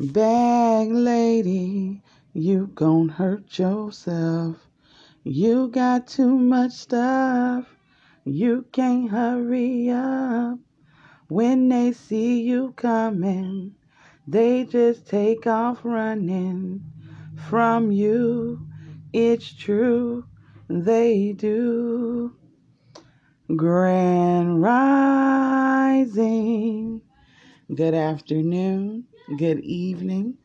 Bag lady, you gon' hurt yourself. You got too much stuff. You can't hurry up. When they see you coming, they just take off running from you. It's true, they do. Grand Rising. Good afternoon, good evening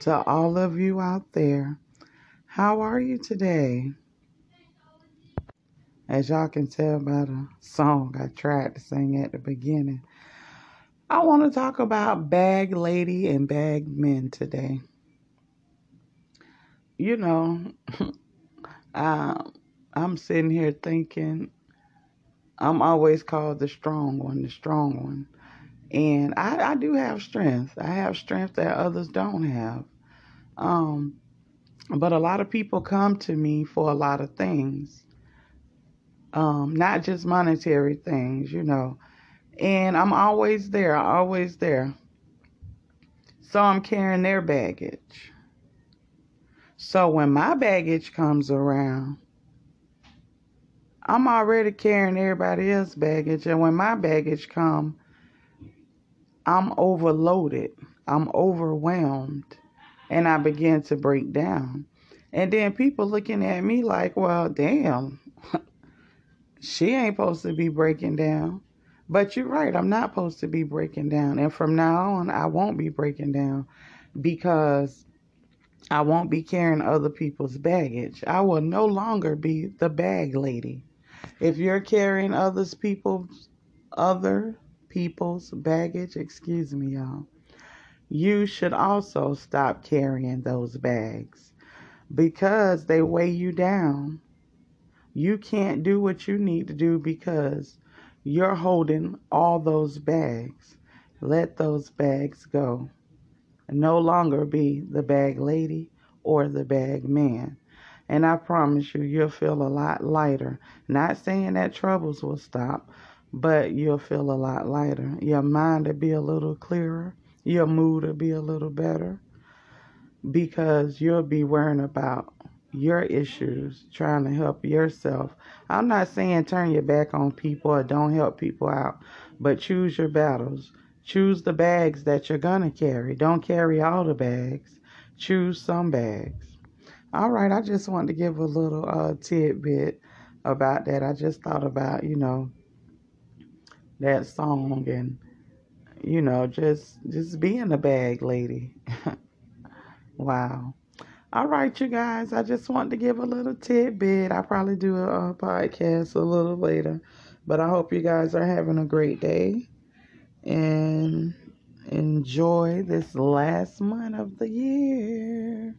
to all of you out there. How are you today? As y'all can tell by the song I tried to sing at the beginning, I want to talk about bag lady and bag men today. You know, uh, I'm sitting here thinking I'm always called the strong one, the strong one. And I, I do have strength. I have strength that others don't have. Um, but a lot of people come to me for a lot of things, um, not just monetary things, you know. And I'm always there, always there. So I'm carrying their baggage. So when my baggage comes around, I'm already carrying everybody else's baggage. And when my baggage comes, I'm overloaded, I'm overwhelmed, and I begin to break down. And then people looking at me like, well, damn, she ain't supposed to be breaking down. But you're right, I'm not supposed to be breaking down. And from now on, I won't be breaking down because I won't be carrying other people's baggage. I will no longer be the bag lady. If you're carrying others people's other people's baggage, excuse me, y'all, you should also stop carrying those bags because they weigh you down. You can't do what you need to do because you're holding all those bags. Let those bags go. No longer be the bag lady or the bag man. And I promise you, you'll feel a lot lighter. Not saying that troubles will stop, but you'll feel a lot lighter. Your mind will be a little clearer. Your mood will be a little better because you'll be worrying about your issues, trying to help yourself. I'm not saying turn your back on people or don't help people out, but choose your battles. Choose the bags that you're going to carry. Don't carry all the bags. Choose some bags. All right, I just wanted to give a little uh, tidbit about that. I just thought about, you know, that song and you know just just being a bag lady. Wow. All right you guys i just want to give a little tidbit. I'll probably do a, a podcast a little later but i hope you guys are having a great day and enjoy this last month of the year